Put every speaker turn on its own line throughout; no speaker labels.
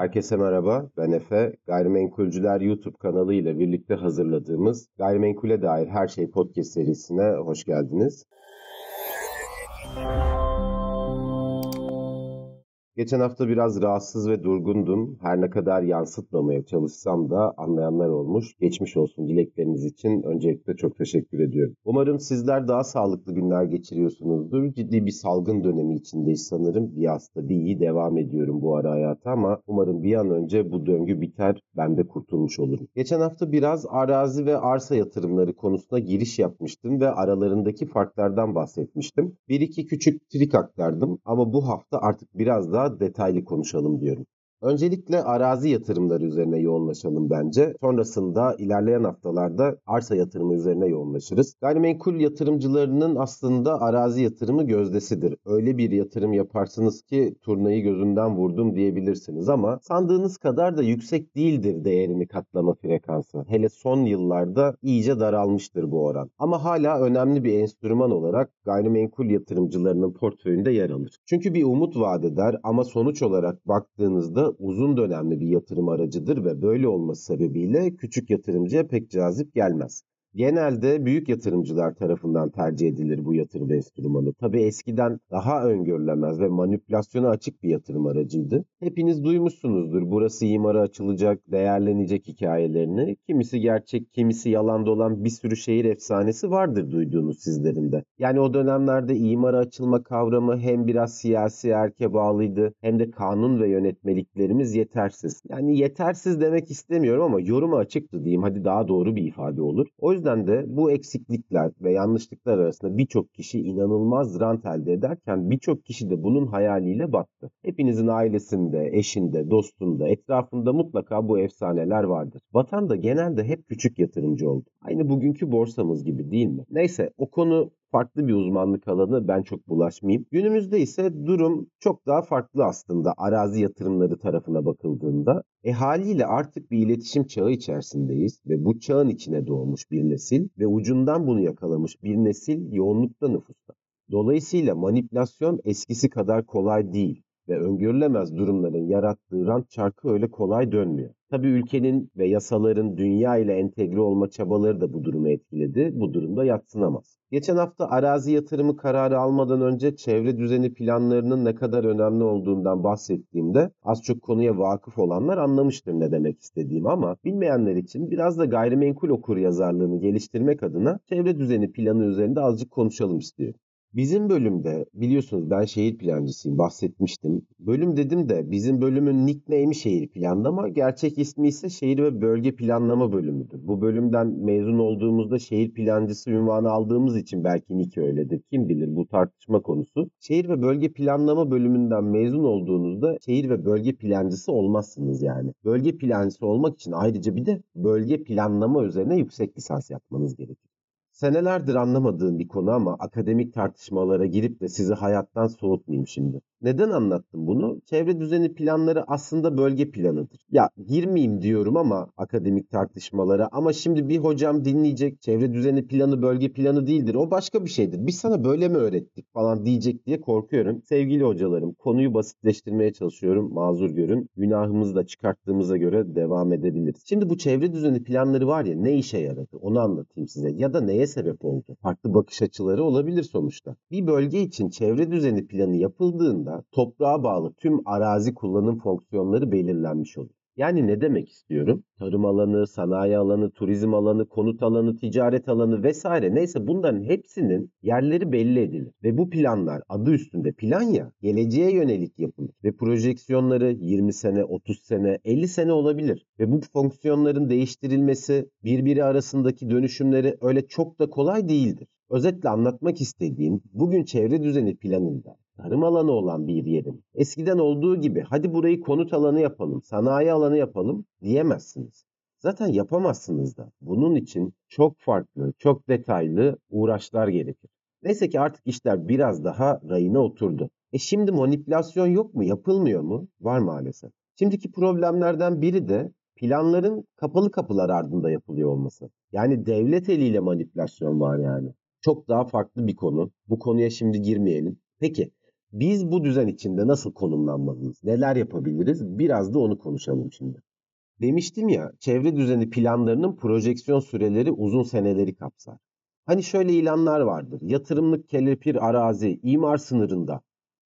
Herkese merhaba, ben Efe. Gayrimenkulcüler YouTube kanalı ile birlikte hazırladığımız Gayrimenkule Dair Her Şey Podcast serisine hoş geldiniz. Geçen hafta biraz rahatsız ve durgundum. Her ne kadar yansıtmamaya çalışsam da anlayanlar olmuş. Geçmiş olsun dilekleriniz için öncelikle çok teşekkür ediyorum. Umarım sizler daha sağlıklı günler geçiriyorsunuzdur. Ciddi bir salgın dönemi içindeyiz sanırım. Bir hasta bir iyi devam ediyorum bu ara hayata ama umarım bir an önce bu döngü biter. Ben de kurtulmuş olurum. Geçen hafta biraz arazi ve arsa yatırımları konusuna giriş yapmıştım ve aralarındaki farklardan bahsetmiştim. Bir iki küçük trik aktardım ama bu hafta artık biraz daha detaylı konuşalım diyorum. Öncelikle arazi yatırımları üzerine yoğunlaşalım bence. Sonrasında ilerleyen haftalarda arsa yatırımı üzerine yoğunlaşırız. Gayrimenkul yatırımcılarının aslında arazi yatırımı gözdesidir. Öyle bir yatırım yaparsınız ki turnayı gözünden vurdum diyebilirsiniz ama sandığınız kadar da yüksek değildir değerini katlama frekansı. Hele son yıllarda iyice daralmıştır bu oran. Ama hala önemli bir enstrüman olarak gayrimenkul yatırımcılarının portföyünde yer alır. Çünkü bir umut vaat eder ama sonuç olarak baktığınızda uzun dönemli bir yatırım aracıdır ve böyle olması sebebiyle küçük yatırımcıya pek cazip gelmez. Genelde büyük yatırımcılar tarafından tercih edilir bu yatırım enstrümanı. Tabi eskiden daha öngörülemez ve manipülasyona açık bir yatırım aracıydı. Hepiniz duymuşsunuzdur burası imara açılacak, değerlenecek hikayelerini. Kimisi gerçek, kimisi yalan dolan bir sürü şehir efsanesi vardır duyduğunuz sizlerin de. Yani o dönemlerde imara açılma kavramı hem biraz siyasi erke bağlıydı hem de kanun ve yönetmeliklerimiz yetersiz. Yani yetersiz demek istemiyorum ama yoruma açıktı diyeyim. Hadi daha doğru bir ifade olur. O yüzden de bu eksiklikler ve yanlışlıklar arasında birçok kişi inanılmaz rant elde ederken birçok kişi de bunun hayaliyle battı. Hepinizin ailesinde, eşinde, dostunda, etrafında mutlaka bu efsaneler vardır. Vatan da genelde hep küçük yatırımcı oldu. Aynı bugünkü borsamız gibi değil mi? Neyse o konu farklı bir uzmanlık alanı ben çok bulaşmayayım. Günümüzde ise durum çok daha farklı aslında arazi yatırımları tarafına bakıldığında. E haliyle artık bir iletişim çağı içerisindeyiz ve bu çağın içine doğmuş bir nesil ve ucundan bunu yakalamış bir nesil yoğunlukta nüfusta. Dolayısıyla manipülasyon eskisi kadar kolay değil ve öngörülemez durumların yarattığı rant çarkı öyle kolay dönmüyor. Tabii ülkenin ve yasaların dünya ile entegre olma çabaları da bu durumu etkiledi. Bu durumda yatsınamaz. Geçen hafta arazi yatırımı kararı almadan önce çevre düzeni planlarının ne kadar önemli olduğundan bahsettiğimde az çok konuya vakıf olanlar anlamıştır ne demek istediğimi ama bilmeyenler için biraz da gayrimenkul okur yazarlığını geliştirmek adına çevre düzeni planı üzerinde azıcık konuşalım istiyorum. Bizim bölümde biliyorsunuz ben şehir plancısıyım bahsetmiştim. Bölüm dedim de bizim bölümün nickname'i şehir planlama. Gerçek ismi ise şehir ve bölge planlama bölümüdür. Bu bölümden mezun olduğumuzda şehir plancısı ünvanı aldığımız için belki nick öyledir. Kim bilir bu tartışma konusu. Şehir ve bölge planlama bölümünden mezun olduğunuzda şehir ve bölge plancısı olmazsınız yani. Bölge plancısı olmak için ayrıca bir de bölge planlama üzerine yüksek lisans yapmanız gerekir. Senelerdir anlamadığım bir konu ama akademik tartışmalara girip de sizi hayattan soğutmayayım şimdi. Neden anlattım bunu? Çevre düzeni planları aslında bölge planıdır. Ya girmeyeyim diyorum ama akademik tartışmalara ama şimdi bir hocam dinleyecek çevre düzeni planı bölge planı değildir. O başka bir şeydir. Biz sana böyle mi öğrettik falan diyecek diye korkuyorum. Sevgili hocalarım konuyu basitleştirmeye çalışıyorum. Mazur görün. Günahımızı da çıkarttığımıza göre devam edebiliriz. Şimdi bu çevre düzeni planları var ya ne işe yaradı onu anlatayım size. Ya da neye sebep oldu? Farklı bakış açıları olabilir sonuçta. Bir bölge için çevre düzeni planı yapıldığında alanında toprağa bağlı tüm arazi kullanım fonksiyonları belirlenmiş olur. Yani ne demek istiyorum? Tarım alanı, sanayi alanı, turizm alanı, konut alanı, ticaret alanı vesaire neyse bunların hepsinin yerleri belli edilir. Ve bu planlar adı üstünde plan ya geleceğe yönelik yapılır. Ve projeksiyonları 20 sene, 30 sene, 50 sene olabilir. Ve bu fonksiyonların değiştirilmesi birbiri arasındaki dönüşümleri öyle çok da kolay değildir. Özetle anlatmak istediğim bugün çevre düzeni planında tarım alanı olan bir yerin eskiden olduğu gibi hadi burayı konut alanı yapalım, sanayi alanı yapalım diyemezsiniz. Zaten yapamazsınız da. Bunun için çok farklı, çok detaylı uğraşlar gerekir. Neyse ki artık işler biraz daha rayına oturdu. E şimdi manipülasyon yok mu? Yapılmıyor mu? Var maalesef. Şimdiki problemlerden biri de planların kapalı kapılar ardında yapılıyor olması. Yani devlet eliyle manipülasyon var yani. Çok daha farklı bir konu. Bu konuya şimdi girmeyelim. Peki Biz bu düzen içinde nasıl konumlanmalıyız? Neler yapabiliriz? Biraz da onu konuşalım şimdi. Demiştim ya, çevre düzeni planlarının projeksiyon süreleri uzun seneleri kapsar. Hani şöyle ilanlar vardır. Yatırımlık kelepir arazi imar sınırında.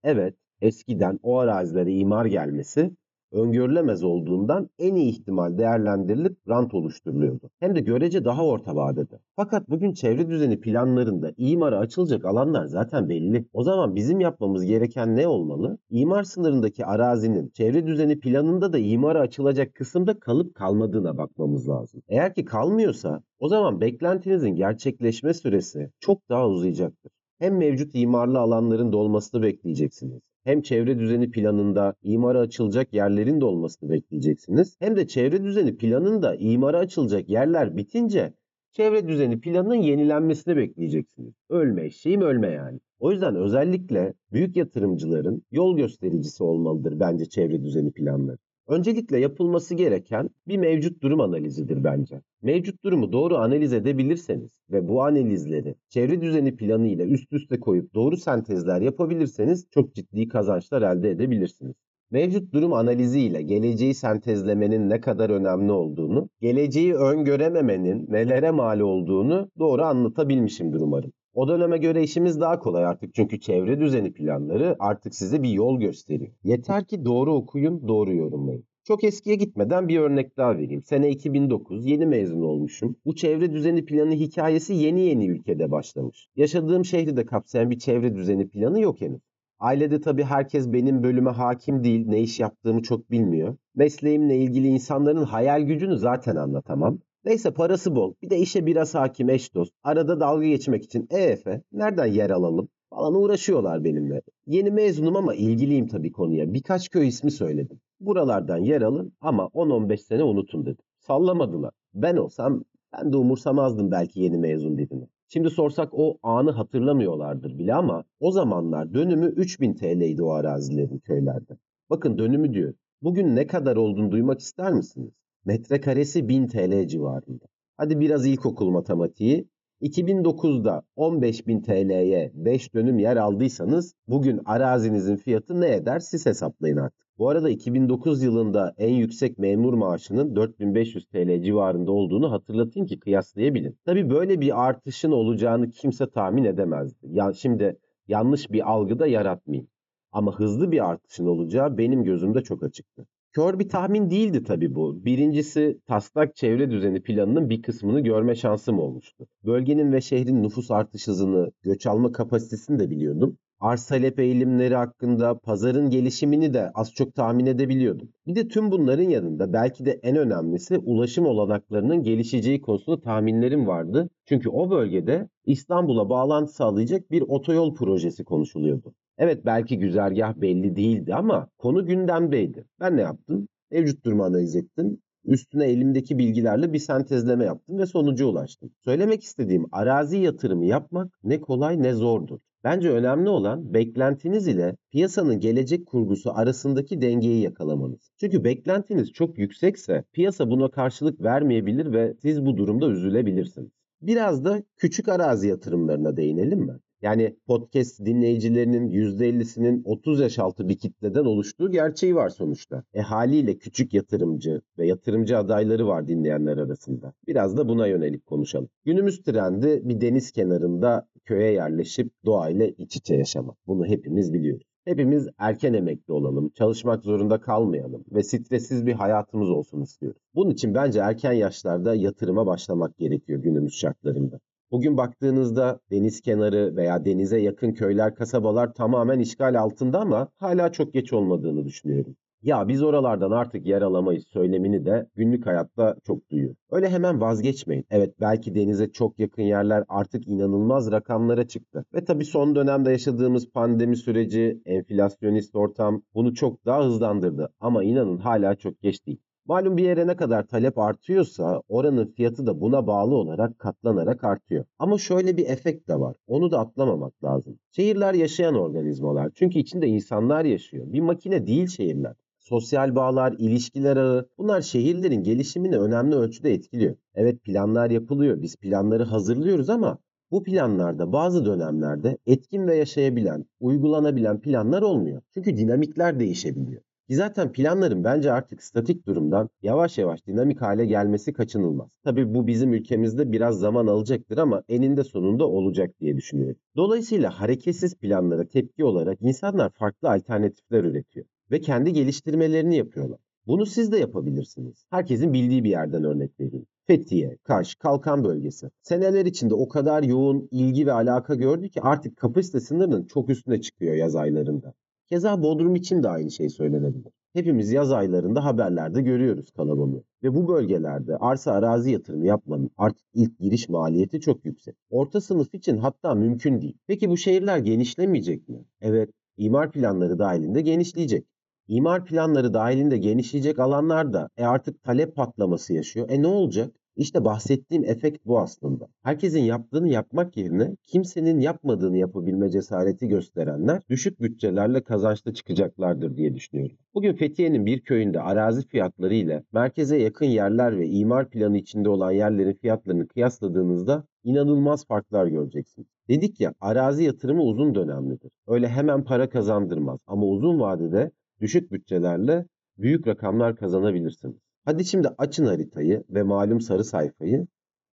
Evet, eskiden o arazilere imar gelmesi öngörülemez olduğundan en iyi ihtimal değerlendirilip rant oluşturuluyordu. Hem de görece daha orta vadede. Fakat bugün çevre düzeni planlarında imara açılacak alanlar zaten belli. O zaman bizim yapmamız gereken ne olmalı? İmar sınırındaki arazinin çevre düzeni planında da imara açılacak kısımda kalıp kalmadığına bakmamız lazım. Eğer ki kalmıyorsa o zaman beklentinizin gerçekleşme süresi çok daha uzayacaktır. Hem mevcut imarlı alanların dolmasını bekleyeceksiniz hem çevre düzeni planında imara açılacak yerlerin de olmasını bekleyeceksiniz. Hem de çevre düzeni planında imara açılacak yerler bitince çevre düzeni planının yenilenmesini bekleyeceksiniz. Ölme eşeğim ölme yani. O yüzden özellikle büyük yatırımcıların yol göstericisi olmalıdır bence çevre düzeni planları. Öncelikle yapılması gereken bir mevcut durum analizidir bence. Mevcut durumu doğru analiz edebilirseniz ve bu analizleri çevre düzeni planı ile üst üste koyup doğru sentezler yapabilirseniz çok ciddi kazançlar elde edebilirsiniz. Mevcut durum analizi ile geleceği sentezlemenin ne kadar önemli olduğunu, geleceği öngörememenin nelere mal olduğunu doğru anlatabilmişimdir umarım. O döneme göre işimiz daha kolay artık çünkü çevre düzeni planları artık size bir yol gösteriyor. Yeter ki doğru okuyun, doğru yorumlayın. Çok eskiye gitmeden bir örnek daha vereyim. Sene 2009, yeni mezun olmuşum. Bu çevre düzeni planı hikayesi yeni yeni ülkede başlamış. Yaşadığım şehri de kapsayan bir çevre düzeni planı yok henüz. Ailede tabii herkes benim bölüme hakim değil, ne iş yaptığımı çok bilmiyor. Mesleğimle ilgili insanların hayal gücünü zaten anlatamam. Neyse parası bol. Bir de işe biraz hakim eş dost. Arada dalga geçmek için e Efe nereden yer alalım falan uğraşıyorlar benimle. Yeni mezunum ama ilgiliyim tabii konuya. Birkaç köy ismi söyledim. Buralardan yer alın ama 10-15 sene unutun dedim. Sallamadılar. Ben olsam ben de umursamazdım belki yeni mezun birini. Şimdi sorsak o anı hatırlamıyorlardır bile ama o zamanlar dönümü 3000 TL'ydi o arazilerin köylerde. Bakın dönümü diyor. Bugün ne kadar olduğunu duymak ister misiniz? Metrekaresi 1000 TL civarında. Hadi biraz ilkokul matematiği. 2009'da 15.000 TL'ye 5 dönüm yer aldıysanız bugün arazinizin fiyatı ne eder siz hesaplayın artık. Bu arada 2009 yılında en yüksek memur maaşının 4500 TL civarında olduğunu hatırlatayım ki kıyaslayabilin. Tabi böyle bir artışın olacağını kimse tahmin edemezdi. Ya şimdi yanlış bir algı da yaratmayayım. Ama hızlı bir artışın olacağı benim gözümde çok açıktı. Kör bir tahmin değildi tabii bu. Birincisi taslak çevre düzeni planının bir kısmını görme şansım olmuştu. Bölgenin ve şehrin nüfus artış hızını, göç alma kapasitesini de biliyordum. Arz talep eğilimleri hakkında pazarın gelişimini de az çok tahmin edebiliyordum. Bir de tüm bunların yanında belki de en önemlisi ulaşım olanaklarının gelişeceği konusunda tahminlerim vardı. Çünkü o bölgede İstanbul'a bağlantı sağlayacak bir otoyol projesi konuşuluyordu. Evet belki güzergah belli değildi ama konu gündemdeydi. Ben ne yaptım? Mevcut durumu analiz ettim. Üstüne elimdeki bilgilerle bir sentezleme yaptım ve sonuca ulaştım. Söylemek istediğim arazi yatırımı yapmak ne kolay ne zordur. Bence önemli olan beklentiniz ile piyasanın gelecek kurgusu arasındaki dengeyi yakalamanız. Çünkü beklentiniz çok yüksekse piyasa buna karşılık vermeyebilir ve siz bu durumda üzülebilirsiniz. Biraz da küçük arazi yatırımlarına değinelim mi? Yani podcast dinleyicilerinin %50'sinin 30 yaş altı bir kitleden oluştuğu gerçeği var sonuçta. E haliyle küçük yatırımcı ve yatırımcı adayları var dinleyenler arasında. Biraz da buna yönelik konuşalım. Günümüz trendi bir deniz kenarında köye yerleşip doğayla iç içe yaşamak. Bunu hepimiz biliyoruz. Hepimiz erken emekli olalım, çalışmak zorunda kalmayalım ve stressiz bir hayatımız olsun istiyoruz. Bunun için bence erken yaşlarda yatırıma başlamak gerekiyor günümüz şartlarında. Bugün baktığınızda deniz kenarı veya denize yakın köyler, kasabalar tamamen işgal altında ama hala çok geç olmadığını düşünüyorum. Ya biz oralardan artık yer alamayız söylemini de günlük hayatta çok duyuyorum. Öyle hemen vazgeçmeyin. Evet belki denize çok yakın yerler artık inanılmaz rakamlara çıktı. Ve tabii son dönemde yaşadığımız pandemi süreci, enflasyonist ortam bunu çok daha hızlandırdı. Ama inanın hala çok geç değil. Malum bir yere ne kadar talep artıyorsa oranın fiyatı da buna bağlı olarak katlanarak artıyor. Ama şöyle bir efekt de var. Onu da atlamamak lazım. Şehirler yaşayan organizmalar. Çünkü içinde insanlar yaşıyor. Bir makine değil şehirler. Sosyal bağlar, ilişkiler ağı bunlar şehirlerin gelişimini önemli ölçüde etkiliyor. Evet planlar yapılıyor. Biz planları hazırlıyoruz ama Bu planlarda bazı dönemlerde etkin ve yaşayabilen, uygulanabilen planlar olmuyor. Çünkü dinamikler değişebiliyor. Ki zaten planların bence artık statik durumdan yavaş yavaş dinamik hale gelmesi kaçınılmaz. Tabii bu bizim ülkemizde biraz zaman alacaktır ama eninde sonunda olacak diye düşünüyorum. Dolayısıyla hareketsiz planlara tepki olarak insanlar farklı alternatifler üretiyor ve kendi geliştirmelerini yapıyorlar. Bunu siz de yapabilirsiniz. Herkesin bildiği bir yerden örnek vereyim. Fethiye, Kaş, Kalkan bölgesi. Seneler içinde o kadar yoğun ilgi ve alaka gördü ki artık kapasite sınırının çok üstüne çıkıyor yaz aylarında. Keza Bodrum için de aynı şey söylenebilir. Hepimiz yaz aylarında haberlerde görüyoruz kalabalığı. Ve bu bölgelerde arsa arazi yatırımı yapmanın artık ilk giriş maliyeti çok yüksek. Orta sınıf için hatta mümkün değil. Peki bu şehirler genişlemeyecek mi? Evet, imar planları dahilinde genişleyecek. İmar planları dahilinde genişleyecek alanlar da e artık talep patlaması yaşıyor. E ne olacak? İşte bahsettiğim efekt bu aslında. Herkesin yaptığını yapmak yerine kimsenin yapmadığını yapabilme cesareti gösterenler düşük bütçelerle kazançlı çıkacaklardır diye düşünüyorum. Bugün Fethiye'nin bir köyünde arazi fiyatları ile merkeze yakın yerler ve imar planı içinde olan yerlerin fiyatlarını kıyasladığınızda inanılmaz farklar göreceksiniz. Dedik ya arazi yatırımı uzun dönemlidir. Öyle hemen para kazandırmaz ama uzun vadede düşük bütçelerle büyük rakamlar kazanabilirsiniz. Hadi şimdi açın haritayı ve malum sarı sayfayı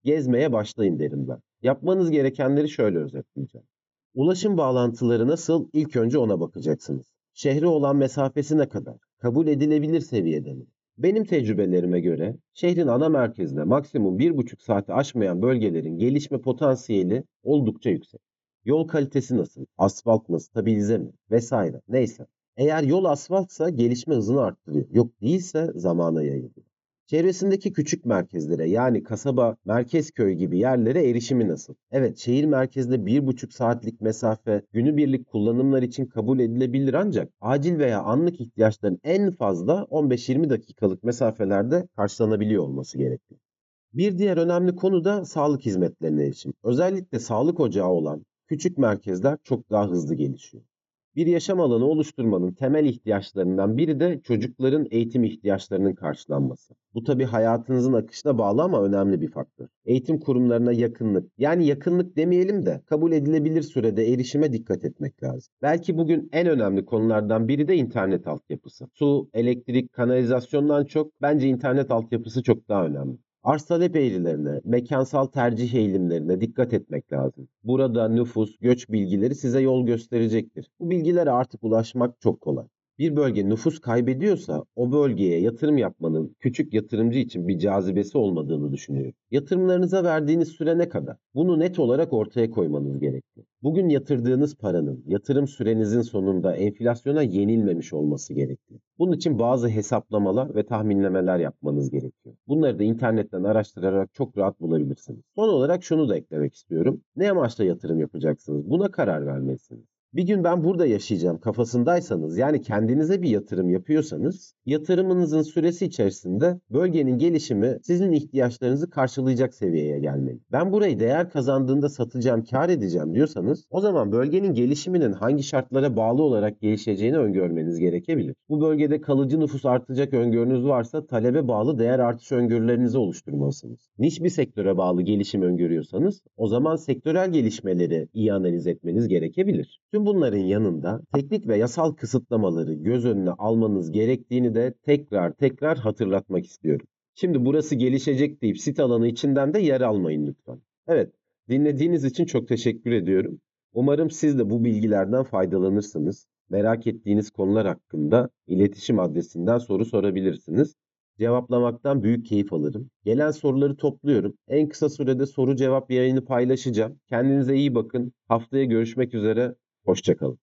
gezmeye başlayın derim ben. Yapmanız gerekenleri şöyle özetleyeceğim. Ulaşım bağlantıları nasıl? İlk önce ona bakacaksınız. Şehre olan mesafesi ne kadar? Kabul edilebilir seviyede mi? Benim tecrübelerime göre şehrin ana merkezine maksimum 1,5 saati aşmayan bölgelerin gelişme potansiyeli oldukça yüksek. Yol kalitesi nasıl? Asfalt mı? Stabilize mi? Vesaire. Neyse. Eğer yol asfaltsa gelişme hızını arttırıyor. Yok değilse zamana yayılıyor. Çevresindeki küçük merkezlere yani kasaba, merkez köy gibi yerlere erişimi nasıl? Evet şehir bir buçuk saatlik mesafe günübirlik kullanımlar için kabul edilebilir ancak acil veya anlık ihtiyaçların en fazla 15-20 dakikalık mesafelerde karşılanabiliyor olması gerekiyor. Bir diğer önemli konu da sağlık hizmetlerine erişim. Özellikle sağlık ocağı olan küçük merkezler çok daha hızlı gelişiyor. Bir yaşam alanı oluşturmanın temel ihtiyaçlarından biri de çocukların eğitim ihtiyaçlarının karşılanması. Bu tabi hayatınızın akışına bağlı ama önemli bir faktör. Eğitim kurumlarına yakınlık, yani yakınlık demeyelim de kabul edilebilir sürede erişime dikkat etmek lazım. Belki bugün en önemli konulardan biri de internet altyapısı. Su, elektrik, kanalizasyondan çok bence internet altyapısı çok daha önemli. Arz talep eğrilerine, mekansal tercih eğilimlerine dikkat etmek lazım. Burada nüfus, göç bilgileri size yol gösterecektir. Bu bilgilere artık ulaşmak çok kolay bir bölge nüfus kaybediyorsa o bölgeye yatırım yapmanın küçük yatırımcı için bir cazibesi olmadığını düşünüyorum. Yatırımlarınıza verdiğiniz süre ne kadar? Bunu net olarak ortaya koymanız gerekli. Bugün yatırdığınız paranın yatırım sürenizin sonunda enflasyona yenilmemiş olması gerekli. Bunun için bazı hesaplamalar ve tahminlemeler yapmanız gerekiyor. Bunları da internetten araştırarak çok rahat bulabilirsiniz. Son olarak şunu da eklemek istiyorum. Ne amaçla yatırım yapacaksınız? Buna karar vermelisiniz bir gün ben burada yaşayacağım kafasındaysanız yani kendinize bir yatırım yapıyorsanız yatırımınızın süresi içerisinde bölgenin gelişimi sizin ihtiyaçlarınızı karşılayacak seviyeye gelmeli. Ben burayı değer kazandığında satacağım, kar edeceğim diyorsanız o zaman bölgenin gelişiminin hangi şartlara bağlı olarak gelişeceğini öngörmeniz gerekebilir. Bu bölgede kalıcı nüfus artacak öngörünüz varsa talebe bağlı değer artış öngörülerinizi oluşturmalısınız. Niş bir sektöre bağlı gelişim öngörüyorsanız o zaman sektörel gelişmeleri iyi analiz etmeniz gerekebilir. Tüm bunların yanında teknik ve yasal kısıtlamaları göz önüne almanız gerektiğini de tekrar tekrar hatırlatmak istiyorum. Şimdi burası gelişecek deyip sit alanı içinden de yer almayın lütfen. Evet, dinlediğiniz için çok teşekkür ediyorum. Umarım siz de bu bilgilerden faydalanırsınız. Merak ettiğiniz konular hakkında iletişim adresinden soru sorabilirsiniz. Cevaplamaktan büyük keyif alırım. Gelen soruları topluyorum. En kısa sürede soru cevap yayını paylaşacağım. Kendinize iyi bakın. Haftaya görüşmek üzere. Hoşçakalın.